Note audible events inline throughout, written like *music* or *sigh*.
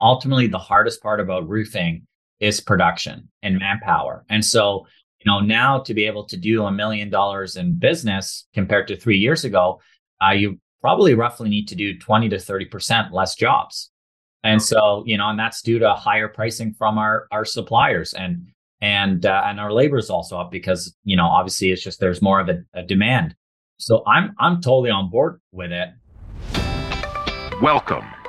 ultimately the hardest part about roofing is production and manpower. And so, you know, now to be able to do a million dollars in business compared to three years ago, uh, you probably roughly need to do 20 to 30% less jobs. And so, you know, and that's due to higher pricing from our our suppliers and and uh, and our labor is also up because you know obviously it's just there's more of a, a demand. So I'm I'm totally on board with it. Welcome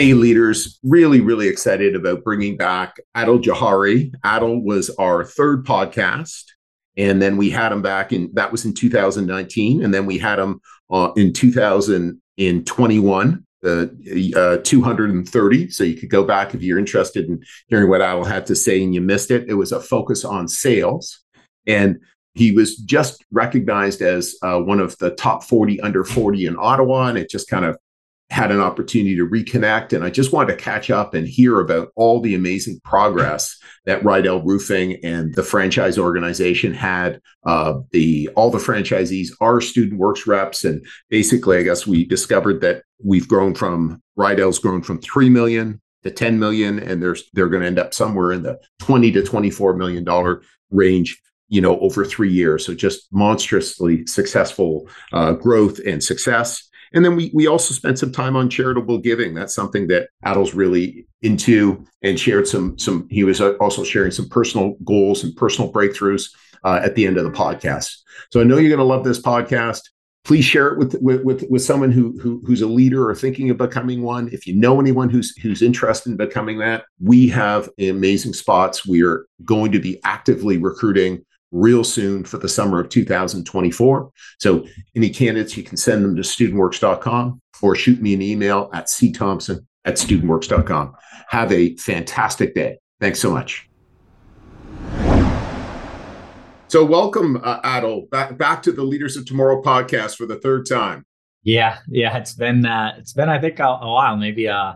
A leaders really, really excited about bringing back Adel Jawhary. Adel was our third podcast. And then we had him back in, that was in 2019. And then we had him uh, in 2021, uh, uh, 230. So you could go back if you're interested in hearing what Adel had to say and you missed it. It was a focus on sales. And he was just recognized as uh, one of the top 40 under 40 in Ottawa. And it just kind of had an opportunity to reconnect and I just wanted to catch up and hear about all the amazing progress that Rydel Roofing and the franchise organization had. Uh, the all the franchisees are student works reps, and basically, I guess we discovered that we've grown from Rydel's grown from three million to 10 million, and there's they're going to end up somewhere in the 20 to 24 million dollar range you know over three years so just monstrously successful uh, growth and success and then we we also spent some time on charitable giving. That's something that Adel's really into and shared some some. He was also sharing some personal goals and personal breakthroughs uh, at the end of the podcast. So I know you're going to love this podcast. Please share it with, with with with someone who, who who's a leader or thinking of becoming one. If you know anyone who's who's interested in becoming that, we have amazing spots. We are going to be actively recruiting real soon for the summer of 2024. So any candidates, you can send them to studentworks.com or shoot me an email at cthompson at studentworks.com. Have a fantastic day. Thanks so much. So welcome, uh, Adel, back, back to the Leaders of Tomorrow podcast for the third time. Yeah, yeah, it's been uh, it's been I think a, a while, maybe uh,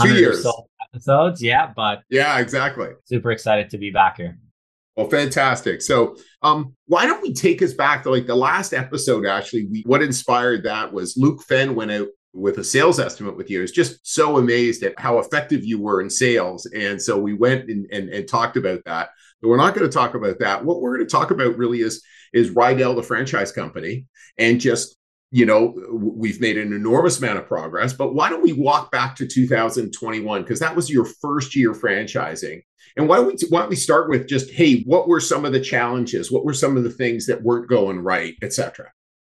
two years so episodes. Yeah, but yeah, exactly. Super excited to be back here. Well, fantastic. So, um, why don't we take us back to like the last episode? Actually, we, what inspired that was Luke Fenn went out with a sales estimate with you. I was just so amazed at how effective you were in sales, and so we went and and, and talked about that. But we're not going to talk about that. What we're going to talk about really is is Rydel, the franchise company, and just you know we've made an enormous amount of progress. But why don't we walk back to 2021 because that was your first year franchising and why don't we why don't we start with just hey, what were some of the challenges? What were some of the things that weren't going right, etc.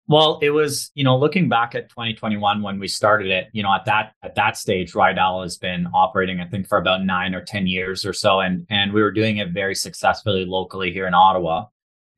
Well, it was, you know, looking back at 2021 when we started it, you know, at that at that stage, Rydel has been operating, I think, for about nine or 10 years or so. And and we were doing it very successfully locally here in Ottawa.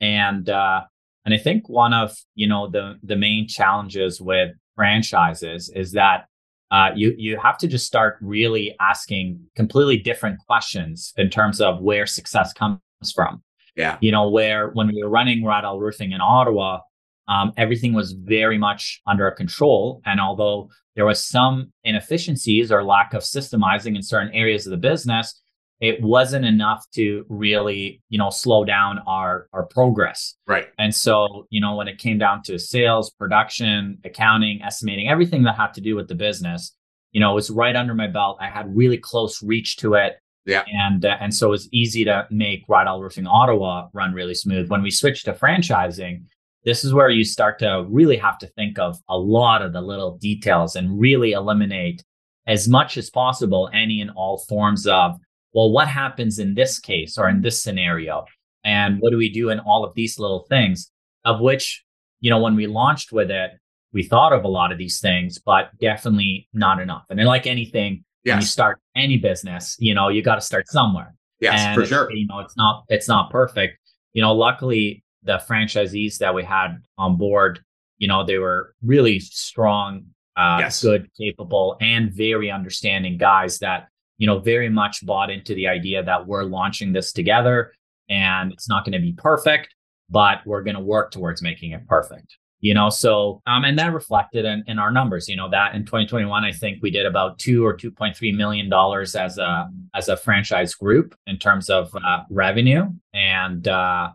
And uh and I think one of, you know, the the main challenges with franchises is that uh, you you have to just start really asking completely different questions in terms of where success comes from. Yeah, you know, where when we were running Rydel Roofing in Ottawa, um, everything was very much under control, and although there was some inefficiencies or lack of systemizing in certain areas of the business, it wasn't enough to really you know slow down our our progress. Right. And so you know when it came down to sales production accounting estimating everything that had to do with the business you know it was right under my belt. I had really close reach to it. Yeah. And uh, and so it was easy to make Rydel Roofing Ottawa run really smooth. When we switched to franchising this is where you start to really have to think of a lot of the little details and really eliminate as much as possible any and all forms of well, what happens in this case or in this scenario? And what do we do in all of these little things? Of which, you know, when we launched with it, we thought of a lot of these things, but definitely not enough. And then, like anything, yes. when you start any business, you know, you got to start somewhere. Yes, and for sure. You know, it's not it's not perfect. You know, luckily the franchisees that we had on board, you know, they were really strong, uh, yes. good, capable, and very understanding guys that you know, very much bought into the idea that we're launching this together and it's not going to be perfect, but we're going to work towards making it perfect. You know, so um, and that reflected in, in our numbers. You know, that in 2021, I think we did about two or 2.3 million dollars as a as a franchise group in terms of uh, revenue, and uh,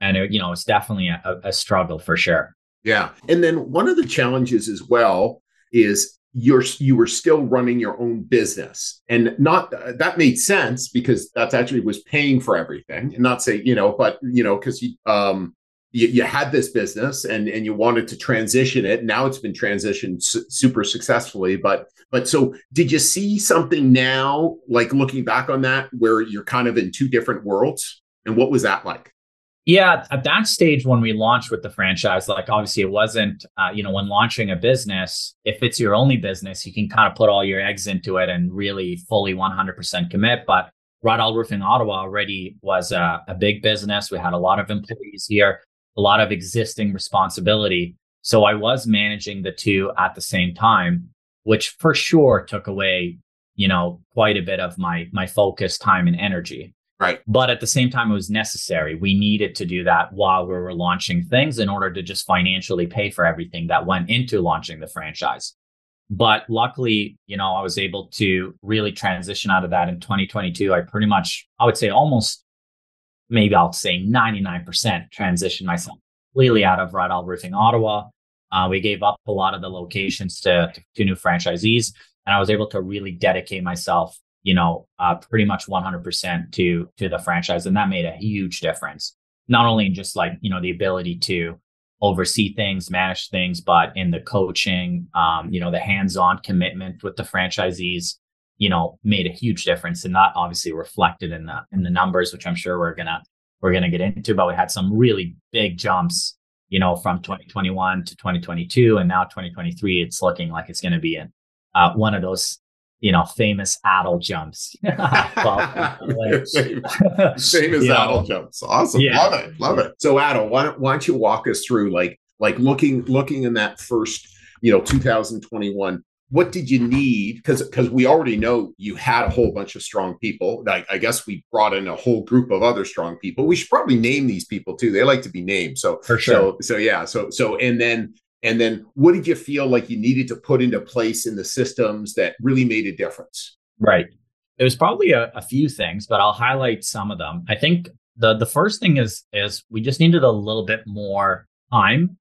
and it, you know, it's definitely a, a struggle for sure. Yeah, and then one of the challenges as well is you're you were still running your own business. And not uh, that made sense because that's actually was paying for everything. And not say you know but you know because you um you, you, had this business and and you wanted to transition it. Now it's been transitioned su- super successfully. But but so did you see something now like looking back on that where you're kind of in two different worlds? And what was that like yeah, at that stage when we launched with the franchise, like obviously it wasn't, uh, you know, when launching a business, if it's your only business, you can kind of put all your eggs into it and really fully 100% commit. But Rydel Roofing Ottawa already was a, a big business. We had a lot of employees here, a lot of existing responsibility. So I was managing the two at the same time, which for sure took away, you know, quite a bit of my my focus, time, and energy. Right. But at the same time, it was necessary. We needed to do that while we were launching things in order to just financially pay for everything that went into launching the franchise. But luckily, you know, I was able to really transition out of that in 2022. I pretty much, I would say almost, maybe I'll say 99% transition myself completely out of Rydel Roofing Ottawa. Uh, we gave up a lot of the locations to, to new franchisees, and I was able to really dedicate myself you know, uh, pretty much 100% to to the franchise, and that made a huge difference. Not only in just like you know the ability to oversee things, manage things, but in the coaching, um, you know, the hands-on commitment with the franchisees, you know, made a huge difference, and that obviously reflected in the in the numbers, which I'm sure we're gonna we're gonna get into. But we had some really big jumps, you know, from 2021 to 2022, and now 2023. It's looking like it's going to be in uh, one of those you know, famous Adel jumps. *laughs* *laughs* famous Adel jumps. Awesome. Yeah. Love it. Love it. So Adel, why don't, why don't you walk us through like, like looking, looking in that first, you know, 2021, what did you need? Because because we already know you had a whole bunch of strong people. Like I guess we brought in a whole group of other strong people. We should probably name these people too. They like to be named. So for sure. So so yeah. So so and then and then what did you feel like you needed to put into place in the systems that really made a difference? Right. It was probably a, a few things, but I'll highlight some of them. I think the the first thing is is we just needed a little bit more time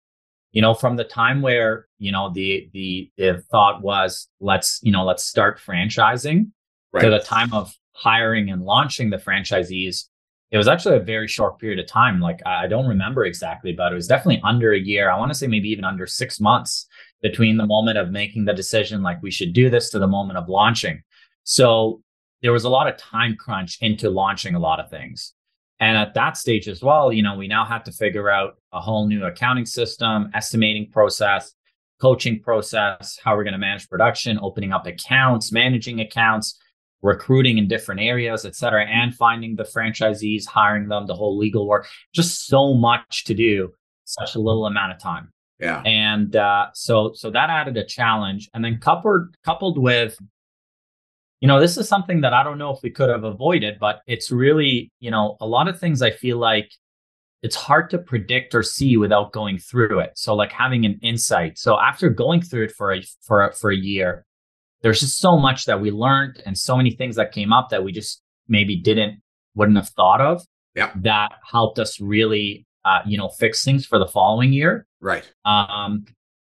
you know from the time where you know the the the thought was let's you know let's start franchising right. to the time of hiring and launching the franchisees it was actually a very short period of time. Like I don't remember exactly, but it was definitely under a year. I want to say maybe even under six months between the moment of making the decision, like we should do this, to the moment of launching. So there was a lot of time crunch into launching a lot of things. And at that stage as well, you know, we now had to figure out a whole new accounting system, estimating process, coaching process, how we're going to manage production, opening up accounts, managing accounts recruiting in different areas, et cetera, and finding the franchisees, hiring them, the whole legal work. Just so much to do, such a little amount of time. Yeah. And uh, so so that added a challenge. And then coupled coupled with, you know, this is something that I don't know if we could have avoided, but it's really, you know, a lot of things I feel like it's hard to predict or see without going through it. So like having an insight. So after going through it for a for a, for a year, there's just so much that we learned and so many things that came up that we just maybe didn't wouldn't have thought of yeah. that helped us really uh, you know fix things for the following year. Right. Um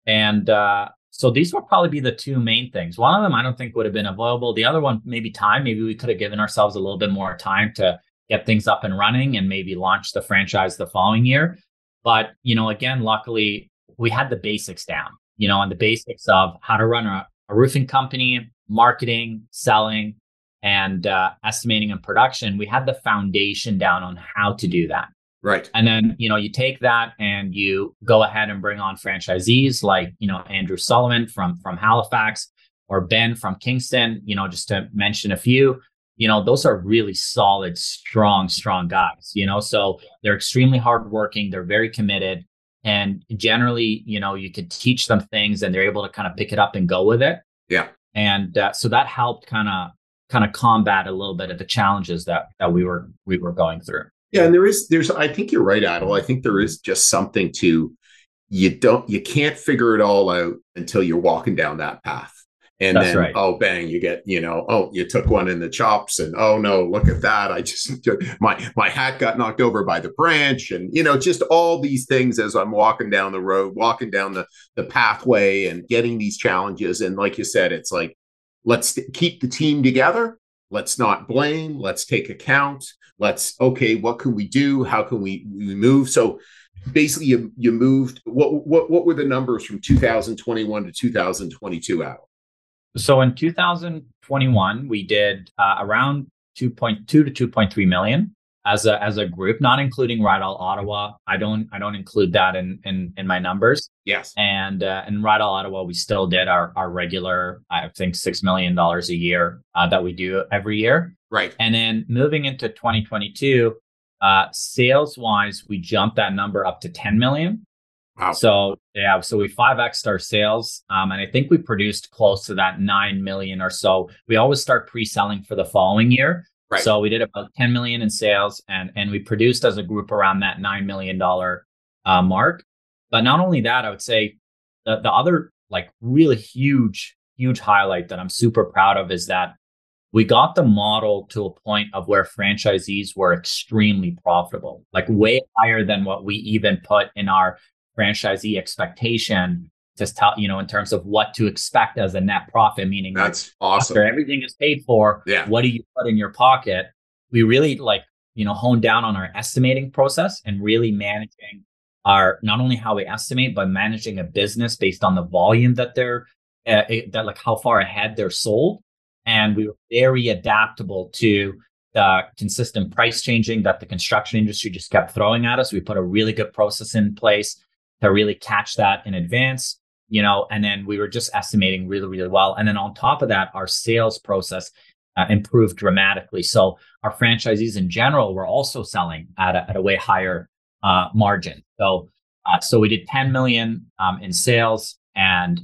and uh so these would probably be the two main things. One of them i don't think would have been avoidable the other one maybe time. Maybe we could have given ourselves a little bit more time to get things up and running and maybe launch the franchise the following year. But you know again luckily we had the basics down you know and the basics of how to run a, a roofing company, marketing, selling, and uh, estimating and production, we had the foundation down on how to do that. Right. And then, you know, you take that and you go ahead and bring on franchisees like, you know, Andrew Sullivan from from Halifax or Ben from Kingston, you know, just to mention a few, you know, those are really solid, strong, strong guys, you know, so they're extremely hardworking, they're very committed and generally you know you could teach them things and they're able to kind of pick it up and go with it yeah and uh, so that helped kind of kind of combat a little bit of the challenges that that we were we were going through. Yeah, and there is there's I think you're right, Adel. I think there is just something to you don't you can't figure it all out until you're walking down that path. And That's then right. oh bang, you get, you know, oh, you took one in the chops and oh no, look at that. I just *laughs* my my hat got knocked over by the branch and you know, just all these things as I'm walking down the road, walking down the the pathway and getting these challenges. And like you said, it's like let's keep the team together. Let's not blame. Let's take account. Let's okay, what can we do? How can we, we move? So basically you, you moved what what what were the numbers from 2021 to 2022 out so in 2021 we did uh, around 2.2 to 2.3 million as a as a group not including Rydel Ottawa. I don't i don't include that in in in my numbers. Yes. And uh, in Rydel Ottawa we still did our our regular i think 6 million dollars a year uh, that we do every year. Right. And then moving into 2022 uh, sales wise, we jumped that number up to 10 million. Wow. So yeah, so we 5x our sales. Um, and I think we produced close to that 9 million or so. We always start pre-selling for the following year. Right. So we did about 10 million in sales and, and we produced as a group around that $9 million uh, mark. But not only that, I would say the, the other like really huge, huge highlight that I'm super proud of is that we got the model to a point of where franchisees were extremely profitable, like way higher than what we even put in our franchisee expectation to tell, you know, in terms of what to expect as a net profit, meaning that's like, awesome. After everything is paid for, yeah. what do you put in your pocket? We really like, you know, hone down on our estimating process and really managing our not only how we estimate, but managing a business based on the volume that they're uh, that like how far ahead they're sold and we were very adaptable to the consistent price changing that the construction industry just kept throwing at us. We put a really good process in place to really catch that in advance, you know, and then we were just estimating really, really well. And then on top of that, our sales process uh, improved dramatically. So our franchisees in general were also selling at a, at a way higher uh, margin. So, uh, so we did 10 million um, in sales and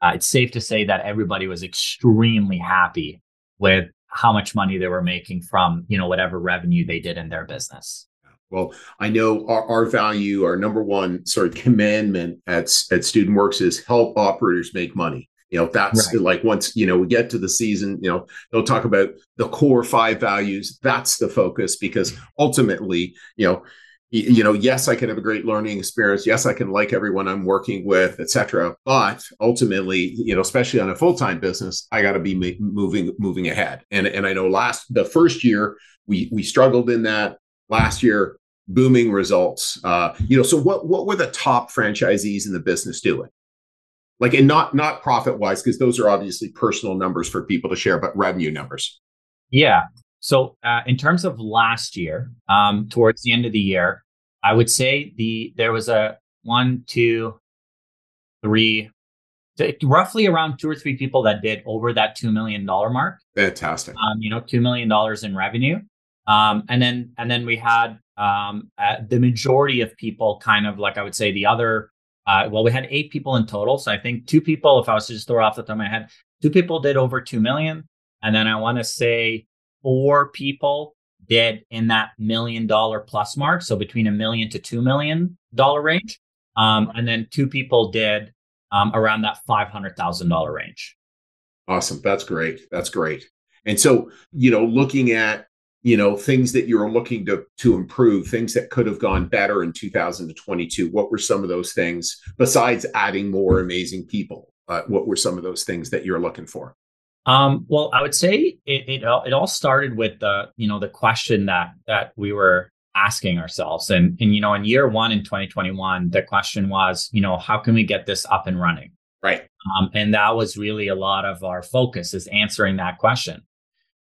uh, it's safe to say that everybody was extremely happy with how much money they were making from you know whatever revenue they did in their business well i know our, our value our number one sort of commandment at, at student works is help operators make money. You know that's right. like once you know we get to the season you know they'll talk about the core five values. That's the focus because ultimately you know you know yes i can have a great learning experience. Yes i can like everyone i'm working with etc but ultimately you know especially on a full-time business i got to be ma- moving moving ahead. And and i know last the first year we we struggled in that. Last year booming results uh you know so what what were the top franchisees in the business doing like and not not profit wise because those are obviously personal numbers for people to share but revenue numbers yeah so, uh, in terms of last year, um, towards the end of the year, I would say the there was a one, two, three, roughly around two or three people that did over that two million dollar mark. Fantastic. Um, you know, two million dollars in revenue, um, and then and then we had um, uh, the majority of people, kind of like I would say the other. Uh, well, we had eight people in total, so I think two people, if I was to just throw off the top of my head, two people did over two million, and then I want to say four people did in that million dollar plus mark. So between a million to two million dollar range. Um, and then two people did um, around that $500,000 range. Awesome. That's great. That's great. And so, you know, looking at, you know, things that you're looking to to improve, things that could have gone better in 2022. What were some of those things besides adding more amazing people? Uh, what were some of those things that you're looking for? Um, well, I would say it, it all, it all started with the you know the question that that we were asking ourselves, and and you know in year one in 2021, the question was you know how can we get this up and running, right? Um, and that was really a lot of our focus is answering that question.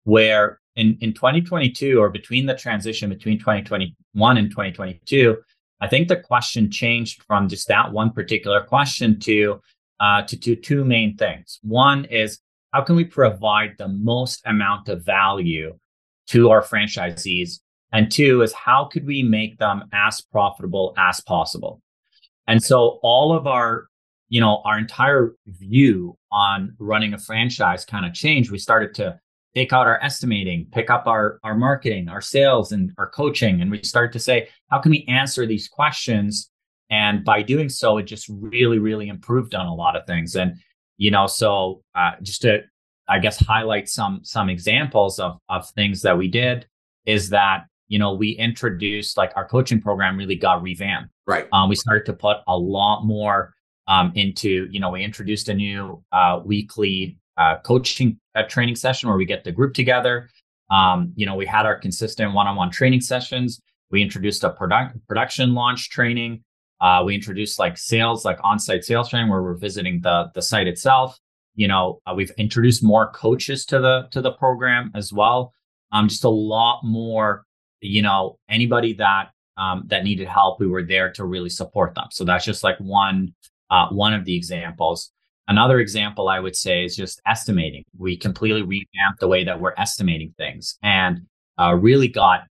Where in in 2022 or between the transition between 2021 and 2022, I think the question changed from just that one particular question to uh, to, to two main things. One is how can we provide the most amount of value to our franchisees? And two is how could we make them as profitable as possible? And so all of our, you know, our entire view on running a franchise kind of changed. We started to take out our estimating, pick up our, our marketing, our sales, and our coaching. And we start to say, how can we answer these questions? And by doing so, it just really, really improved on a lot of things. And, you know, so uh, just to, I guess, highlight some some examples of of things that we did is that you know we introduced like our coaching program really got revamped. Right. Um, we started to put a lot more um, into you know we introduced a new uh, weekly uh, coaching uh, training session where we get the group together. Um, you know, we had our consistent one-on-one training sessions. We introduced a product production launch training. Uh, we introduced like sales, like on-site sales training, where we're visiting the the site itself. You know, uh, we've introduced more coaches to the to the program as well. Um, just a lot more. You know, anybody that um, that needed help, we were there to really support them. So that's just like one uh, one of the examples. Another example I would say is just estimating. We completely revamped the way that we're estimating things and uh, really got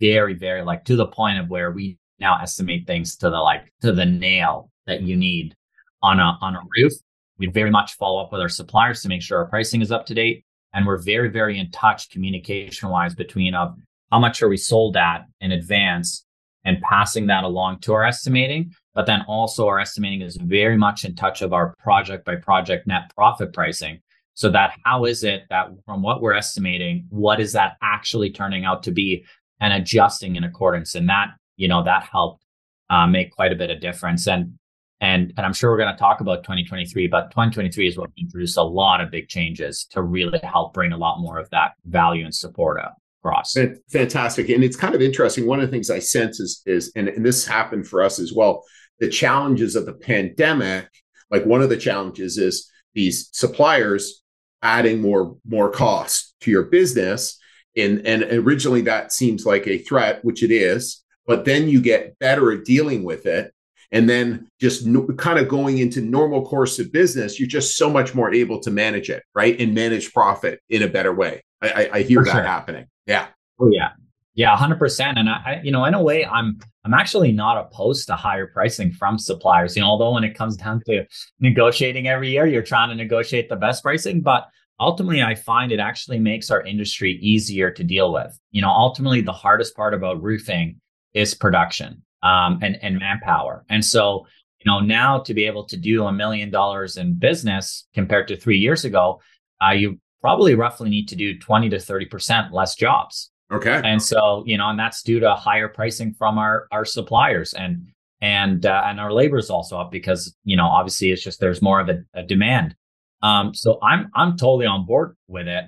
very, very like to the point of where we now estimate things to the like to the nail that you need on a on a roof. We very much follow up with our suppliers to make sure our pricing is up to date, and we're very, very in touch communication wise between of how much are we sold at in advance and passing that along to our estimating but then also our estimating is very much in touch of our project by project net profit pricing. So that how is it that from what we're estimating, what is that actually turning out to be and adjusting in accordance? And that, you know, that helped uh, make quite a bit of difference. And and and I'm sure we're going to talk about 2023, but 2023 is what introduced a lot of big changes to really help bring a lot more of that value and support across. Fantastic, and it's kind of interesting. One of the things I sense is is and, and this happened for us as well the challenges of the pandemic, like one of the challenges is these suppliers adding more more cost to your business. And, and originally that seems like a threat, which it is, but then you get better at dealing with it. And then just no, kind of going into normal course of business, you're just so much more able to manage it, right? And manage profit in a better way. I, I, I hear For that sure. happening. Yeah. Oh yeah. Yeah, hundred percent. And I, you know, in a way, I'm I'm actually not opposed to higher pricing from suppliers. You know, although when it comes down to negotiating every year, you're trying to negotiate the best pricing, but ultimately, I find it actually makes our industry easier to deal with. You know, ultimately, the hardest part about roofing is production um, and and manpower. And so, you know, now to be able to do a million dollars in business compared to three years ago, uh, you probably roughly need to do twenty to thirty percent less jobs. Okay. And so, you know, and that's due to higher pricing from our our suppliers and and uh, and our labor is also up because, you know, obviously it's just there's more of a, a demand. Um, so I'm I'm totally on board with it.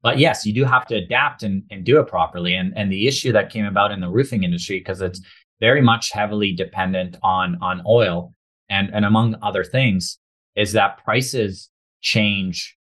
But yes, you do have to adapt and, and do it properly. And and the issue that came about in the roofing industry, because it's very much heavily dependent on on oil and and among other things, is that prices change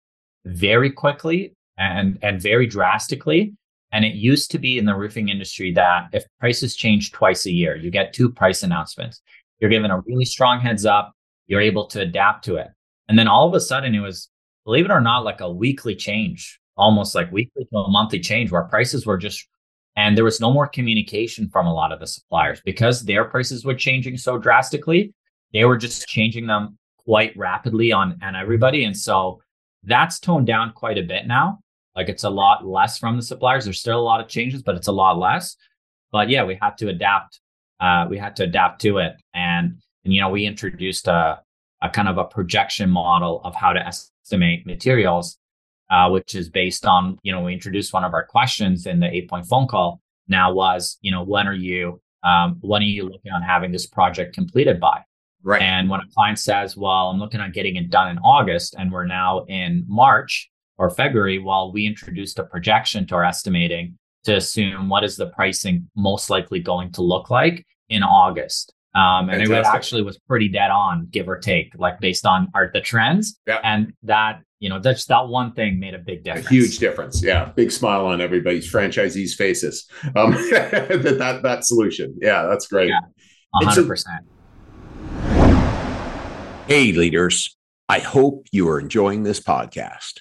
very quickly and and very drastically and it used to be in the roofing industry that if prices change twice a year, you get two price announcements. You're given a really strong heads up. You're able to adapt to it. And then all of a sudden it was, believe it or not, like a weekly change, almost like weekly to a monthly change where prices were just, and there was no more communication from a lot of the suppliers because their prices were changing so drastically. They were just changing them quite rapidly on, on everybody. And so that's toned down quite a bit now. Like it's a lot less from the suppliers. There's still a lot of changes, but it's a lot less. But yeah, we had to adapt. Uh, we had to adapt to it, and and you know we introduced a a kind of a projection model of how to estimate materials, uh, which is based on you know we introduced one of our questions in the eight point phone call. Now was you know when are you um, when are you looking on having this project completed by? Right. And when a client says, well, I'm looking on getting it done in August and we're now in March, or February, while we introduced a projection to our estimating to assume what is the pricing most likely going to look like in August. Um, and Fantastic. it actually was pretty dead on, give or take, like based on our the trends. Yeah. And that, you know, that's that one thing made a big difference. A huge difference. Yeah. Big smile on everybody's franchisees' faces. Um, *laughs* that, that that solution. Yeah, that's great. Yeah. 100%. hey, leaders. I hope you are enjoying this podcast.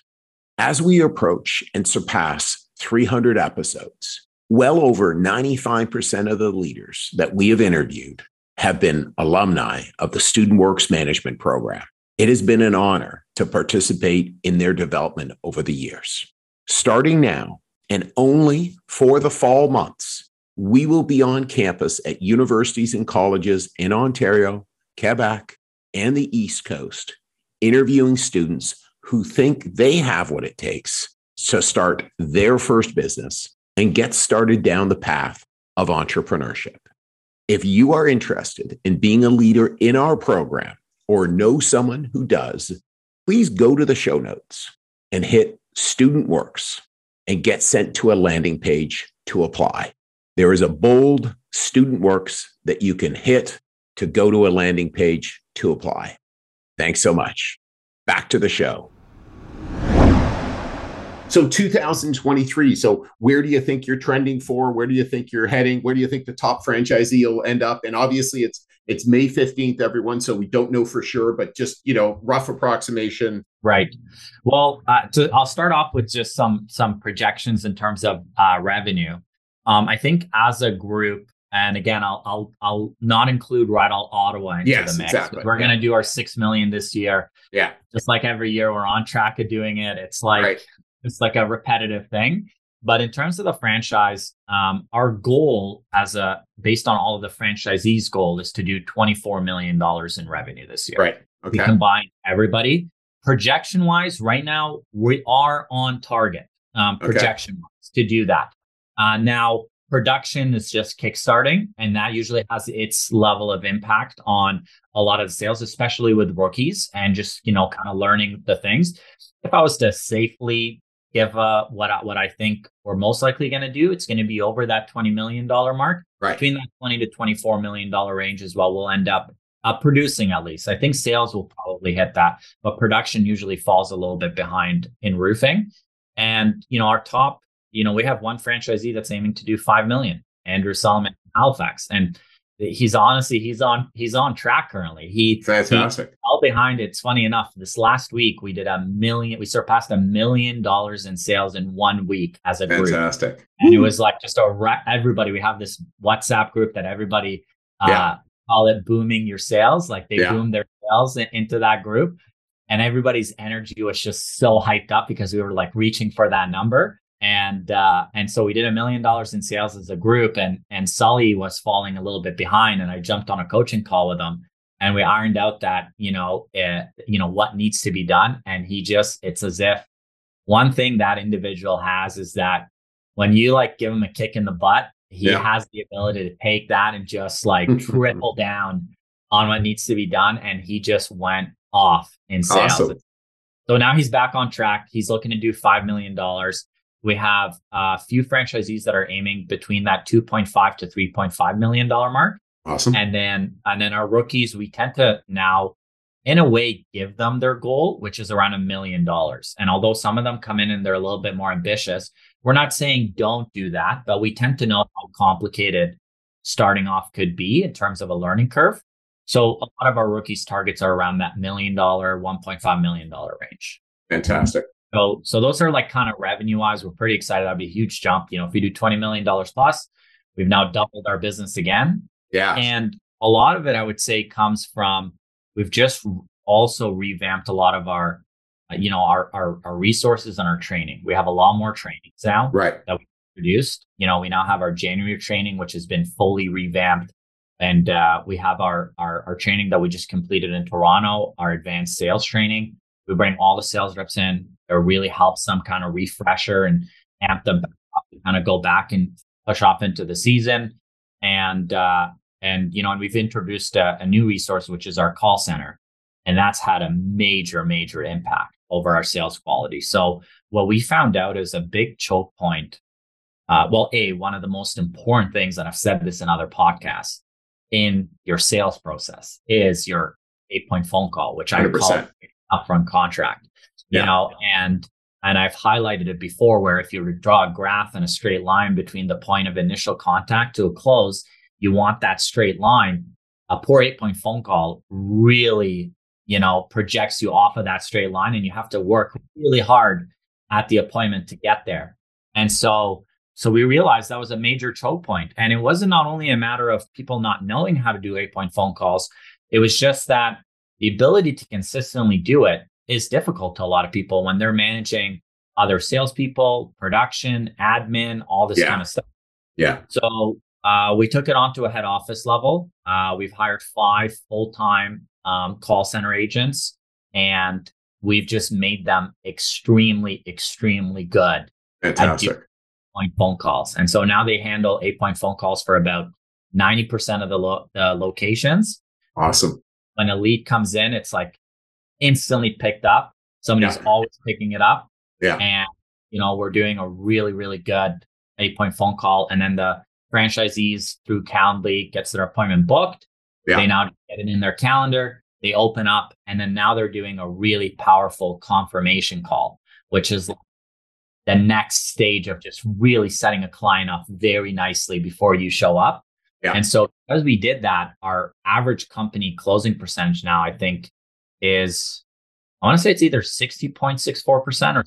As we approach and surpass 300 episodes, well over 95% of the leaders that we have interviewed have been alumni of the Student Works Management Program. It has been an honor to participate in their development over the years. starting now and only for the fall months, we will be on campus at universities and colleges in Ontario, Quebec, and the East Coast, interviewing students who think they have what it takes to start their first business and get started down the path of entrepreneurship. If you are interested in being a leader in our program or know someone who does, please go to the show notes and hit Student Works and get sent to a landing page to apply. There is a bold Student Works that you can hit to go to a landing page to apply. Thanks so much. Back to the show. So 2023. So where do you think you're trending for? Where do you think you're heading? Where do you think the top franchisee will end up? And obviously it's it's May 15th, everyone. So we don't know for sure, but just you know, rough approximation. Right. Well, uh, to, I'll start off with just some some projections in terms of uh, revenue. Um, I think as a group, and again, I'll I'll I'll not include All Ottawa into yes, the mix. Exactly. We're yeah. gonna do our six million this year. Yeah. Just like every year, we're on track of doing it. It's like right. It's like a repetitive thing. But in terms of the franchise, um, our goal as a based on all of the franchisees' goal is to do twenty four million dollars in revenue this year. Right. Okay. We combine everybody. Projection wise, right now we are on target. Um, Okay. projection wise to do that. Uh, now production is just kickstarting, and that usually has its level of impact on a lot of the sales, especially with rookies and just you know kind of learning the things. If I was to safely give uh, what I, what I think we're most likely going to do, it's going to be over that twenty million dollar mark. Right. Between that twenty to twenty four million dollar range is what we'll end up uh, producing at least. I think sales will probably hit that, but production usually falls a little bit behind in roofing. And you know, our top, you know, we have one franchisee that's aiming to do five million, Andrew Sullivan Halifax, and he's honestly he's on he's on track currently. He Fantastic. all behind it. It's funny enough. This last week we did a million. We surpassed a million dollars in sales in one week as a group, Fantastic. and it was like just a re- everybody. We have this WhatsApp group that everybody uh, Yeah. call it booming your sales. Like they Yeah. boom their sales in- into that group, and everybody's energy was just so hyped up because we were like reaching for that number. And uh, and so we did a million dollars in sales as a group, and and Sully was falling a little bit behind, and I jumped on a coaching call with him, and we ironed out that you know uh, you know what needs to be done, and he just it's as if one thing that individual has is that when you like give him a kick in the butt, he Yeah. has the ability to take that and just like *laughs* triple down on what needs to be done. And he just went off in sales. Awesome. So now he's back on track. He's looking to do $5 million. We have a few franchisees that are aiming between that 2.5 to 3.5 million dollar mark. Awesome. And then and then our rookies, we tend to now in a way give them their goal, which is around a million dollars. And although some of them come in and they're a little bit more ambitious, we're not saying don't do that, but we tend to know how complicated starting off could be in terms of a learning curve. So a lot of our rookies targets are around that million dollar, 1.5 million dollar range. Fantastic. So, so those are like kind of revenue wise. We're pretty excited. That'd be a huge jump. You know, if we do $20 million plus, we've now doubled our business again. Yeah. And a lot of it, I would say, comes from we've just also revamped a lot of our, uh, you know, our, our our resources and our training. We have a lot more trainings now right. That we produced. You know, we now have our January training, which has been fully revamped, and uh, we have our, our our training that we just completed in Toronto, our advanced sales training. We bring all the sales reps in. It really helps them kind of refresher and amp them up to kind of go back and push off into the season. And uh, and you know, and we've introduced a, a new resource, which is our call center, and that's had a major major impact over our sales quality. So what we found out is a big choke point uh, well, a one of the most important things, and I've said this in other podcasts, in your sales process is your eight point phone call, which I call 100%. Upfront contract. You Yeah. know, and and I've highlighted it before, where if you draw a graph and a straight line between the point of initial contact to a close, you want that straight line. A poor eight point phone call really, you know, projects you off of that straight line, and you have to work really hard at the appointment to get there. And so so we realized that was a major choke point. And it wasn't not only a matter of people not knowing how to do eight point phone calls, it was just that the ability to consistently do it is difficult to a lot of people when they're managing other salespeople, production, admin, all this Yeah. kind of stuff. Yeah. So uh, we took it on to a head office level. Uh, we've hired five full time um, call center agents, and we've just made them extremely, extremely good Fantastic. point phone calls. And so now they handle eight point phone calls for about 90% of the, lo- the locations. Awesome. When a lead comes in, it's like instantly picked up. Somebody's Yeah. always picking it up. Yeah. And, you know, we're doing a really, really good eight point phone call. And then the franchisees through Calendly gets their appointment booked. Yeah. They now get it in their calendar. They open up and then now they're doing a really powerful confirmation call, which is the next stage of just really setting a client up very nicely before you show up. Yeah. And so as we did that, our average company closing percentage now, I think, is I want to say it's either 60.64% or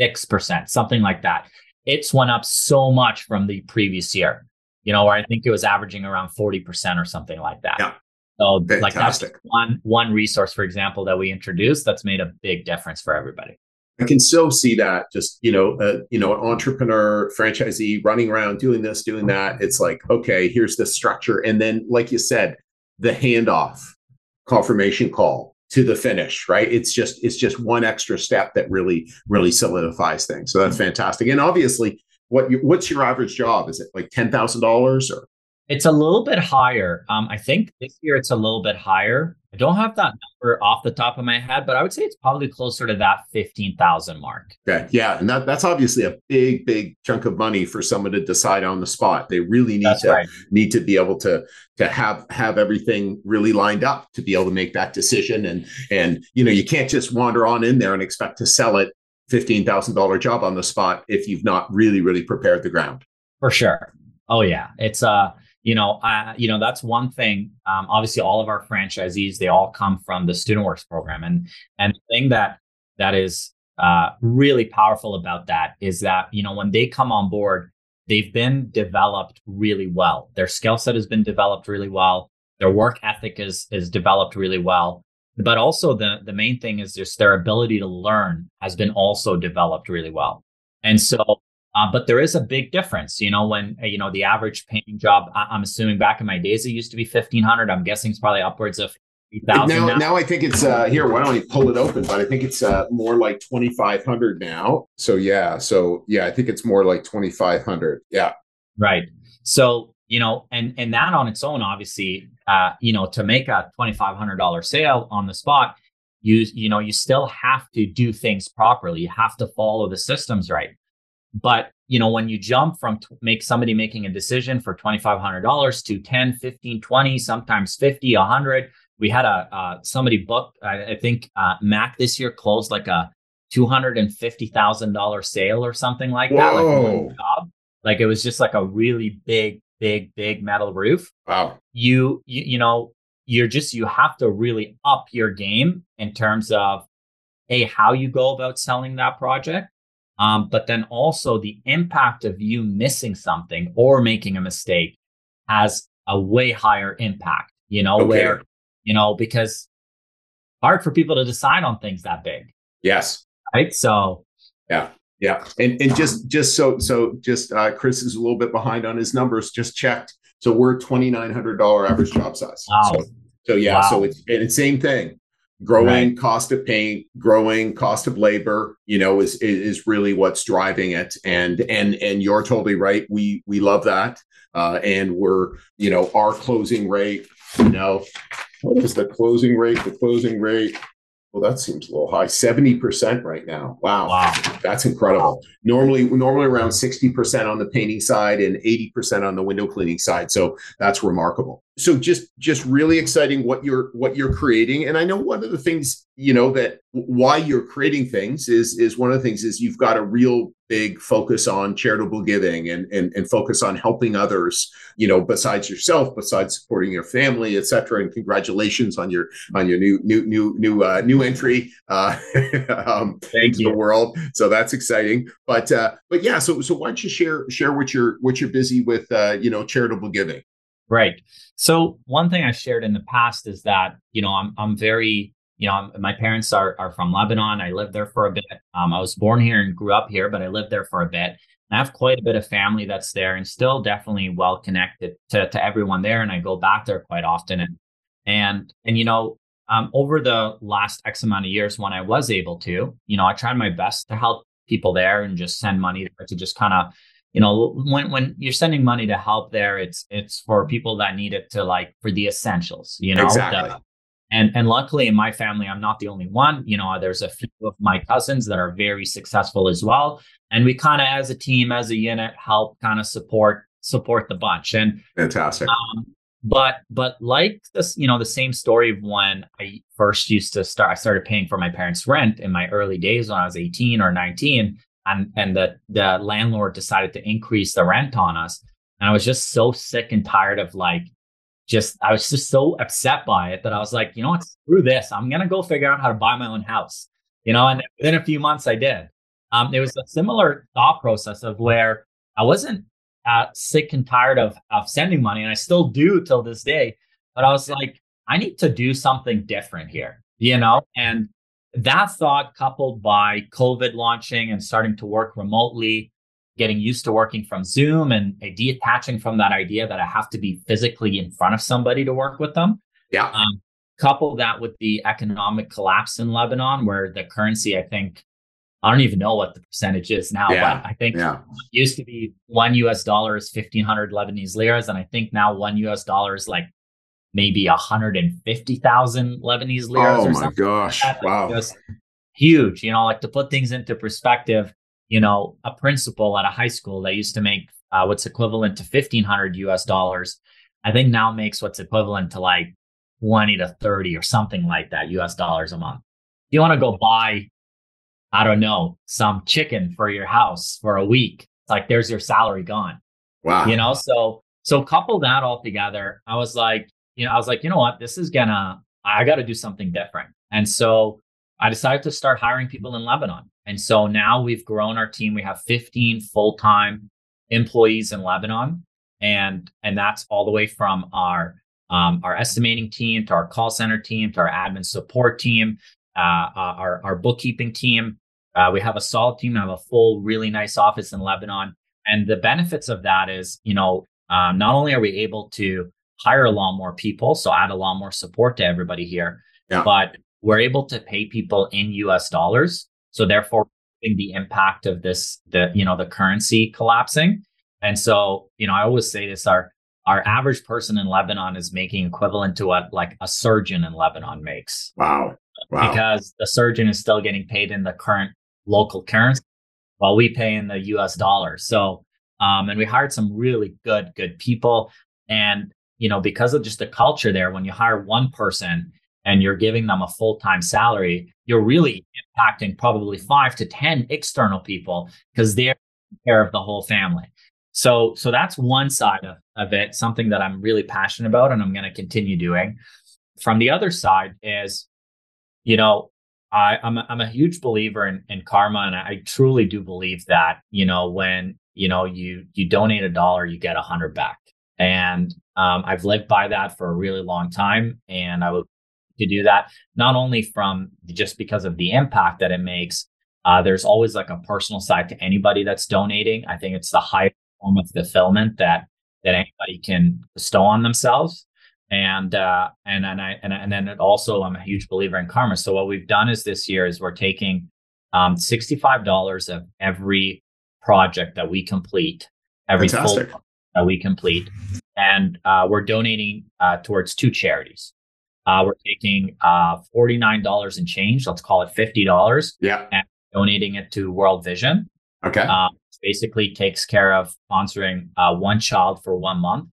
6%, something like that. It's went up so much from the previous year, you know, where I think it was averaging around 40% or something like that. Yeah. So like that's one one resource, for example, that we introduced that's made a big difference for everybody. I can still see that just you know uh, you know an entrepreneur franchisee running around doing this doing that. It's like okay here's the structure. And then like you said the handoff confirmation call to the finish right? It's just it's just one extra step that really really solidifies things. So that's fantastic. And obviously what you, what's your average job? Is it like $10,000 or It's a little bit higher. Um, I think this year it's a little bit higher. I don't have that number off the top of my head, but I would say it's probably closer to that 15,000 mark. Okay. Yeah. And that, that's obviously a big, big chunk of money for someone to decide on the spot. They really need That's to right. need to be able to to have have everything really lined up to be able to make that decision. And and you know, you can't just wander on in there and expect to sell it fifteen thousand dollar job on the spot if you've not really, really prepared the ground. For sure. Oh yeah. It's uh, you know, uh, you know, that's one thing. Um, obviously all of our franchisees, they all come from the Student Works program. And and the thing that that is uh really powerful about that is that, you know, when they come on board, they've been developed really well. Their skill set has been developed really well. Their work ethic is is developed really well. But also the the main thing is just their ability to learn has been also developed really well. And so uh, but there is a big difference, you know, when uh, you know the average paying job. I- I'm assuming back in my days it used to be fifteen hundred. I'm guessing it's probably upwards of three thousand Now, now. now I think it's uh here. Why don't we pull it open? But I think it's uh more like twenty five hundred now. So yeah, so yeah, I think it's more like twenty five hundred. Yeah. Right. So you know, and and that on its own, obviously, uh, you know, to make a twenty five hundred dollar sale on the spot, you you know, you still have to do things properly. You have to follow the systems right. But you know, when you jump from t- make somebody making a decision for $2,500 to 10, 15, 20, sometimes 50, 100, we had a, uh, somebody book, I, I think, uh, Mac this year closed like a $250,000 sale or something like that. Like Whoa. one job. Like it was just like a really big, big, big metal roof Wow. you, you you know you're just you have to really up your game in terms of a how you go about selling that project um, but then also the impact of you missing something or making a mistake has a way higher impact you know Okay. where you know because hard for people to decide on things that big Yes. right so Yeah, Yeah. and and just just so so just uh, Chris is a little bit behind on his numbers. Just checked, so we're twenty nine hundred dollar average job size. Wow. So, so yeah, Wow. so it's and it's same thing. Growing cost of paint, growing cost of labor, you know, is is really what's driving it. And and and you're totally right. We we love that, uh, and we're you know our closing rate. You know, what is the closing rate? The closing rate. Well, that seems a little high. Seventy percent right now. Wow. wow That's incredible. Normally, normally around sixty percent on the painting side and eighty percent on the window cleaning side. So that's remarkable. So just just really exciting what you're what you're creating. And I know one of the things you know that why you're creating things is is one of the things is you've got a real big focus on charitable giving and and, and focus on helping others. You know, besides yourself, besides supporting your family, et cetera. And congratulations on your on your new new new new uh, new entry. Uh, *laughs* um, thank into the you world. So that's exciting. But uh, but yeah, so so why don't you share share what you're what you're busy with uh, you know, charitable giving. Right. So one thing I shared in the past is that, you know, I'm I'm very you know, my parents are are from Lebanon. I lived there for a bit. Um, I was born here and grew up here, but I lived there for a bit. I have quite a bit of family that's there and still definitely well connected to, to everyone there. And I go back there quite often. And, and, and, you know, um, over the last X amount of years when I was able to, you know, I tried my best to help people there and just send money to just kind of, you know, when, when you're sending money to help there, it's, it's for people that need it to like for the essentials, you know, exactly. The, and and luckily in my family i'm not the only one. You know there's a few of my cousins that are very successful as well. And we kind of as a team as a unit help kind of support support the bunch. And fantastic. um, but but like this you know the same story of when i first used to start i started paying for my parents rent in my early days when i was 18 or 19 and and the the landlord decided to increase the rent on us. And i was just so sick and tired of like just I was just so upset by it that I was like, you know what, screw this. I'm gonna go figure out how to buy my own house. You know, and within a few months I did. Um, it was a similar thought process of where I wasn't uh, sick and tired of of sending money, and I still do till this day. But I was like, I need to do something different here, you know, and that thought coupled by COVID launching and starting to work remotely getting used to working from Zoom and detaching from that idea that I have to be physically in front of somebody to work with them. Yeah. Um, couple that with the economic collapse in Lebanon, where the currency, I think, I don't even know what the percentage is now, yeah. but I think yeah. used to be one US dollar is 1500 Lebanese liras. And I think now one US dollar is like maybe 150,000 Lebanese liras. Oh my gosh. Like wow. Just huge, you know, like to put things into perspective you know, a principal at a high school that used to make uh, what's equivalent to 1500 US dollars, I think now makes what's equivalent to like 20 to 30 or something like that US dollars a month. You want to go buy, I don't know, some chicken for your house for a week, it's like there's your salary gone. Wow. You know, so, so couple that all together, I was like, you know, I was like, you know what, this is gonna, I got to do something different. And so I decided to start hiring people in Lebanon. And so now we've grown our team. We have 15 full-time employees in Lebanon. And, and that's all the way from our, um, our estimating team to our call center team to our admin support team, uh, uh, our, our bookkeeping team. Uh, we have a solid team. We have a full, really nice office in Lebanon. And the benefits of that is, you know, um, not only are we able to hire a lot more people, so add a lot more support to everybody here, yeah. but we're able to pay people in US dollars. So therefore, the impact of this, the you know, the currency collapsing. And so, you know, I always say this: our our average person in Lebanon is making equivalent to what like a surgeon in Lebanon makes. Wow. Wow. Because the surgeon is still getting paid in the current local currency while we pay in the US dollar. So um, and we hired some really good, good people. And, you know, because of just the culture there, when you hire one person, and you're giving them a full-time salary, you're really impacting probably five to 10 external people because they're care of the whole family. So, so that's one side of, of it, something that I'm really passionate about and I'm going to continue doing. From the other side is, you know, I, I'm, a, I'm a huge believer in, in karma. And I truly do believe that, you know, when, you know, you, you donate a dollar, you get a hundred back. And um, I've lived by that for a really long time. And I would to do that, not only from just because of the impact that it makes. Uh, there's always like a personal side to anybody that's donating. I think it's the highest form of fulfillment that that anybody can bestow on themselves. And uh, and and I and, and then it also I'm a huge believer in karma. So what we've done is this year is we're taking um, $65 of every project that we complete, every Fantastic. full that we complete, and uh, we're donating uh, towards two charities. Uh, we're taking uh, $49 and change, let's call it $50. Yeah. And donating it to World Vision. Okay. Uh, basically takes care of sponsoring uh, one child for one month,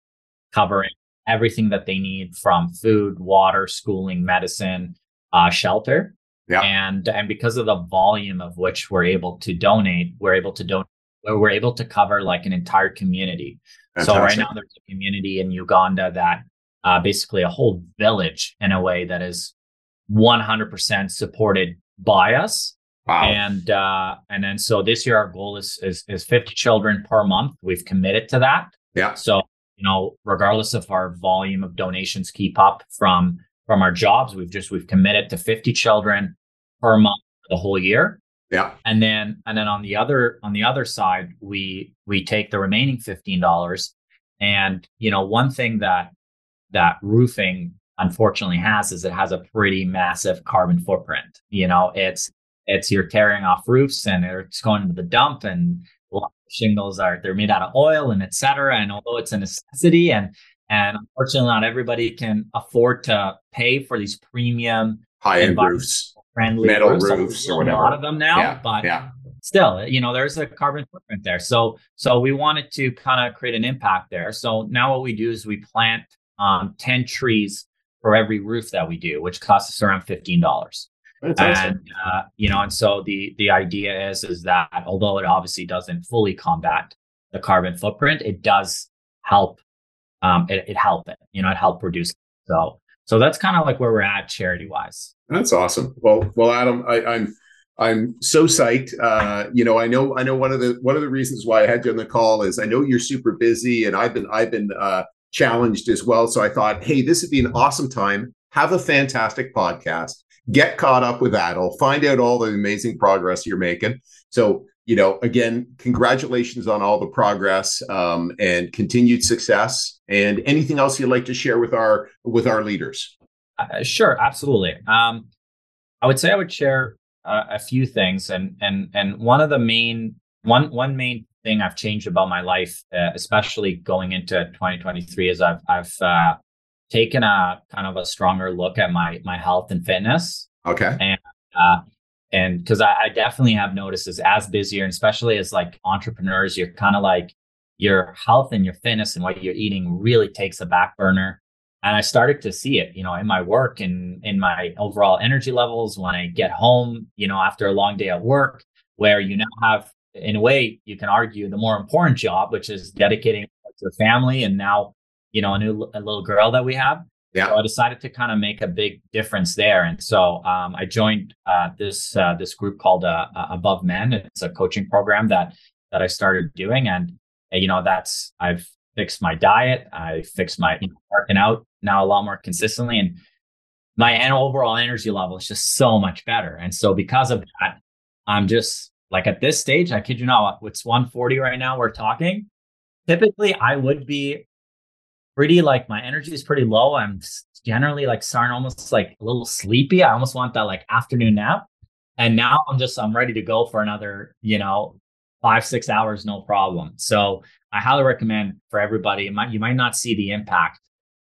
covering everything that they need from food, water, schooling, medicine, uh, shelter. Yeah. And and because of the volume of which we're able to donate, we're able to donate we're able to cover like an entire community. Fantastic. So right now there's a community in Uganda that uh, basically a whole village in a way that is 100% supported by us. Wow. And uh, and then so this year our goal is, is is 50 children per month. We've committed to that. Yeah. So you know, regardless of our volume of donations keep up from from our jobs. We've just we've committed to 50 children per month the whole year. Yeah. And then and then on the other on the other side, we we take the remaining $15 and you know one thing that that roofing unfortunately has is it has a pretty massive carbon footprint. You know, it's it's you're tearing off roofs and it's going to the dump and shingles are they're made out of oil and etc. And although it's a necessity and and unfortunately not everybody can afford to pay for these premium high end roofs, friendly metal roofs, roofs or whatever. A lot of them now, yeah, but yeah. still, you know, there's a carbon footprint there. So so we wanted to kind of create an impact there. So now what we do is we plant um, 10 trees for every roof that we do, which costs us around fifteen dollars. That's and awesome. uh, you know, and so the the idea is is that although it obviously doesn't fully combat the carbon footprint, it does help. Um, it, it help it. You know, it help reduce. So so that's kind of like where we're at charity wise. That's awesome. Well, well, Adel, I, I'm I'm so psyched. Uh, you know, I know I know one of the one of the reasons why I had you on the call is I know you're super busy, and I've been I've been uh, challenged as well. So I thought, hey, this would be an awesome time. Have a fantastic podcast. Get caught up with Adel. Find out all the amazing progress you're making. So, you know, again, congratulations on all the progress um, and continued success. And anything else you'd like to share with our with our leaders? Uh, sure, absolutely. Um, I would say I would share uh, a few things, and and and one of the main one one main thing I've changed about my life, uh, especially going into 2023, is I've I've uh, taken a kind of a stronger look at my my health and fitness. Okay. And uh, and because I, I definitely have noticed as as busier, and especially as like entrepreneurs, you're kind of like your health and your fitness and what you're eating really takes a back burner. And I started to see it, you know, in my work and in my overall energy levels when I get home, you know, after a long day at work, where you now have in a way, you can argue the more important job, which is dedicating to the family and now, you know, a new a little girl that we have. Yeah. So I decided to kind of make a big difference there, and so um, I joined uh, this uh, this group called uh, Above Men. It's a coaching program that that I started doing, and you know, that's I've fixed my diet, I fixed my you know, working out now a lot more consistently, and my overall energy level is just so much better. And so because of that, I'm just like at this stage, I kid you not, it's 140 right now. We're talking. Typically, I would be pretty like my energy is pretty low. I'm generally like starting almost like a little sleepy. I almost want that like afternoon nap. And now I'm just I'm ready to go for another, you know, five, six hours, no problem. So I highly recommend for everybody. Might, you might not see the impact,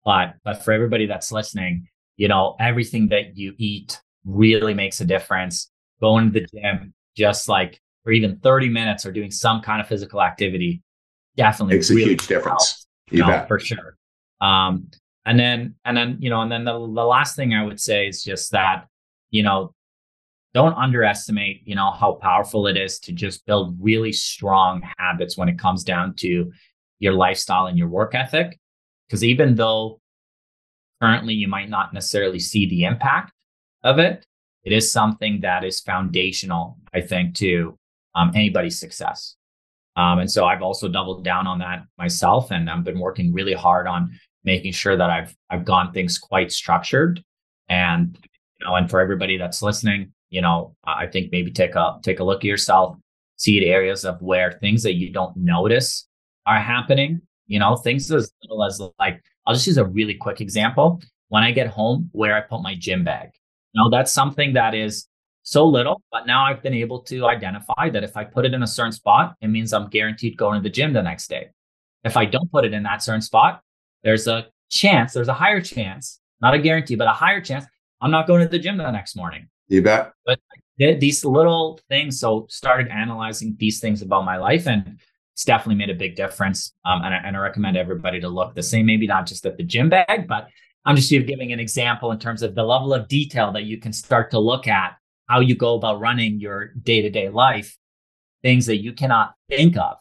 but but for everybody that's listening, you know, everything that you eat really makes a difference. Going to the gym, just like for even 30 minutes or doing some kind of physical activity definitely makes a really huge difference. you, know, for sure. Um, and then, and then, you know, and then the, the last thing I would say is just that, you know, don't underestimate, you know, how powerful it is to just build really strong habits when it comes down to your lifestyle and your work ethic. Because even though currently you might not necessarily see the impact of it, it is something that is foundational, I think, to um, anybody's success. Um, and so I've also doubled down on that myself, and I've been working really hard on making sure that I've I've gone things quite structured. And you know, and for everybody that's listening, you know, I think maybe take a take a look at yourself, see the areas of where things that you don't notice are happening. You know, things as little as like I'll just use a really quick example. When I get home, where I put my gym bag. Know, that's something that is so little, but now I've been able to identify that if I put it in a certain spot, it means I'm guaranteed going to the gym the next day. If I don't put it in that certain spot, there's a chance, there's a higher chance, not a guarantee, but a higher chance I'm not going to the gym the next morning. You bet. But these little things, so started analyzing these things about my life and it's definitely made a big difference. Um, and, I, and I recommend everybody to look the same, maybe not just at the gym bag, but I'm just giving an example in terms of the level of detail that you can start to look at how you go about running your day to day life. Things that you cannot think of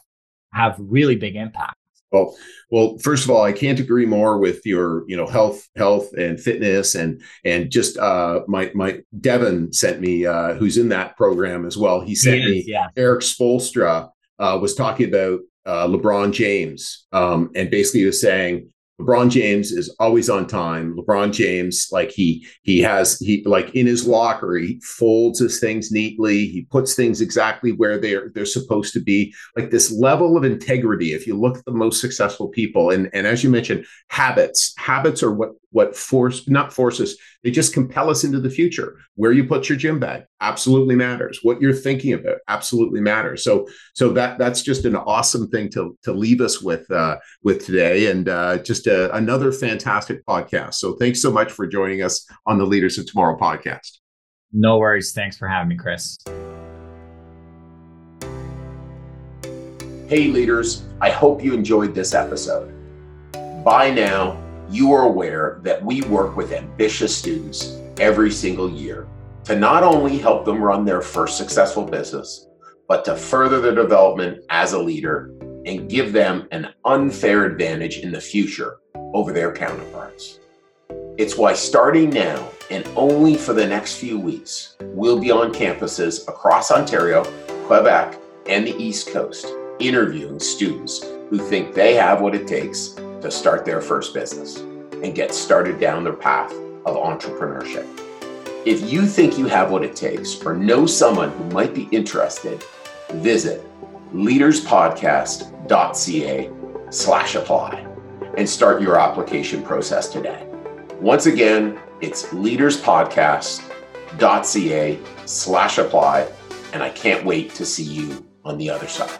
have really big impact. Well, well, first of all, I can't agree more with your, you know, health, health and fitness, and and just uh, my my Devin sent me, uh, who's in that program as well. He sent he is, me yeah. Erik Spoelstra uh, was talking about uh, LeBron James, um, and basically was saying LeBron James is always on time. LeBron James, like he he has he like in his locker, he folds his things neatly. He puts things exactly where they're they're supposed to be. Like this level of integrity. If you look at the most successful people, and and as you mentioned, habits. Habits are what what force not forces they just compel us into the future where you put your gym bag absolutely matters what you're thinking about absolutely matters so so that that's just an awesome thing to to leave us with uh with today and uh just uh, a, another fantastic podcast. So thanks so much for joining us on the leaders of tomorrow podcast. No worries. Thanks for having me chris. Hey leaders. I hope you enjoyed this episode. By now you are aware that we work with ambitious students every single year to not only help them run their first successful business, but to further their development as a leader and give them an unfair advantage in the future over their counterparts. It's why starting now and only for the next few weeks, we'll be on campuses across Ontario, Quebec, and the East Coast interviewing students who think they have what it takes to start their first business and get started down their path of entrepreneurship. If you think you have what it takes or know someone who might be interested, visit leaderspodcast.ca slash apply and start your application process today. Once again, it's leaderspodcast.ca slash apply, and I can't wait to see you on the other side.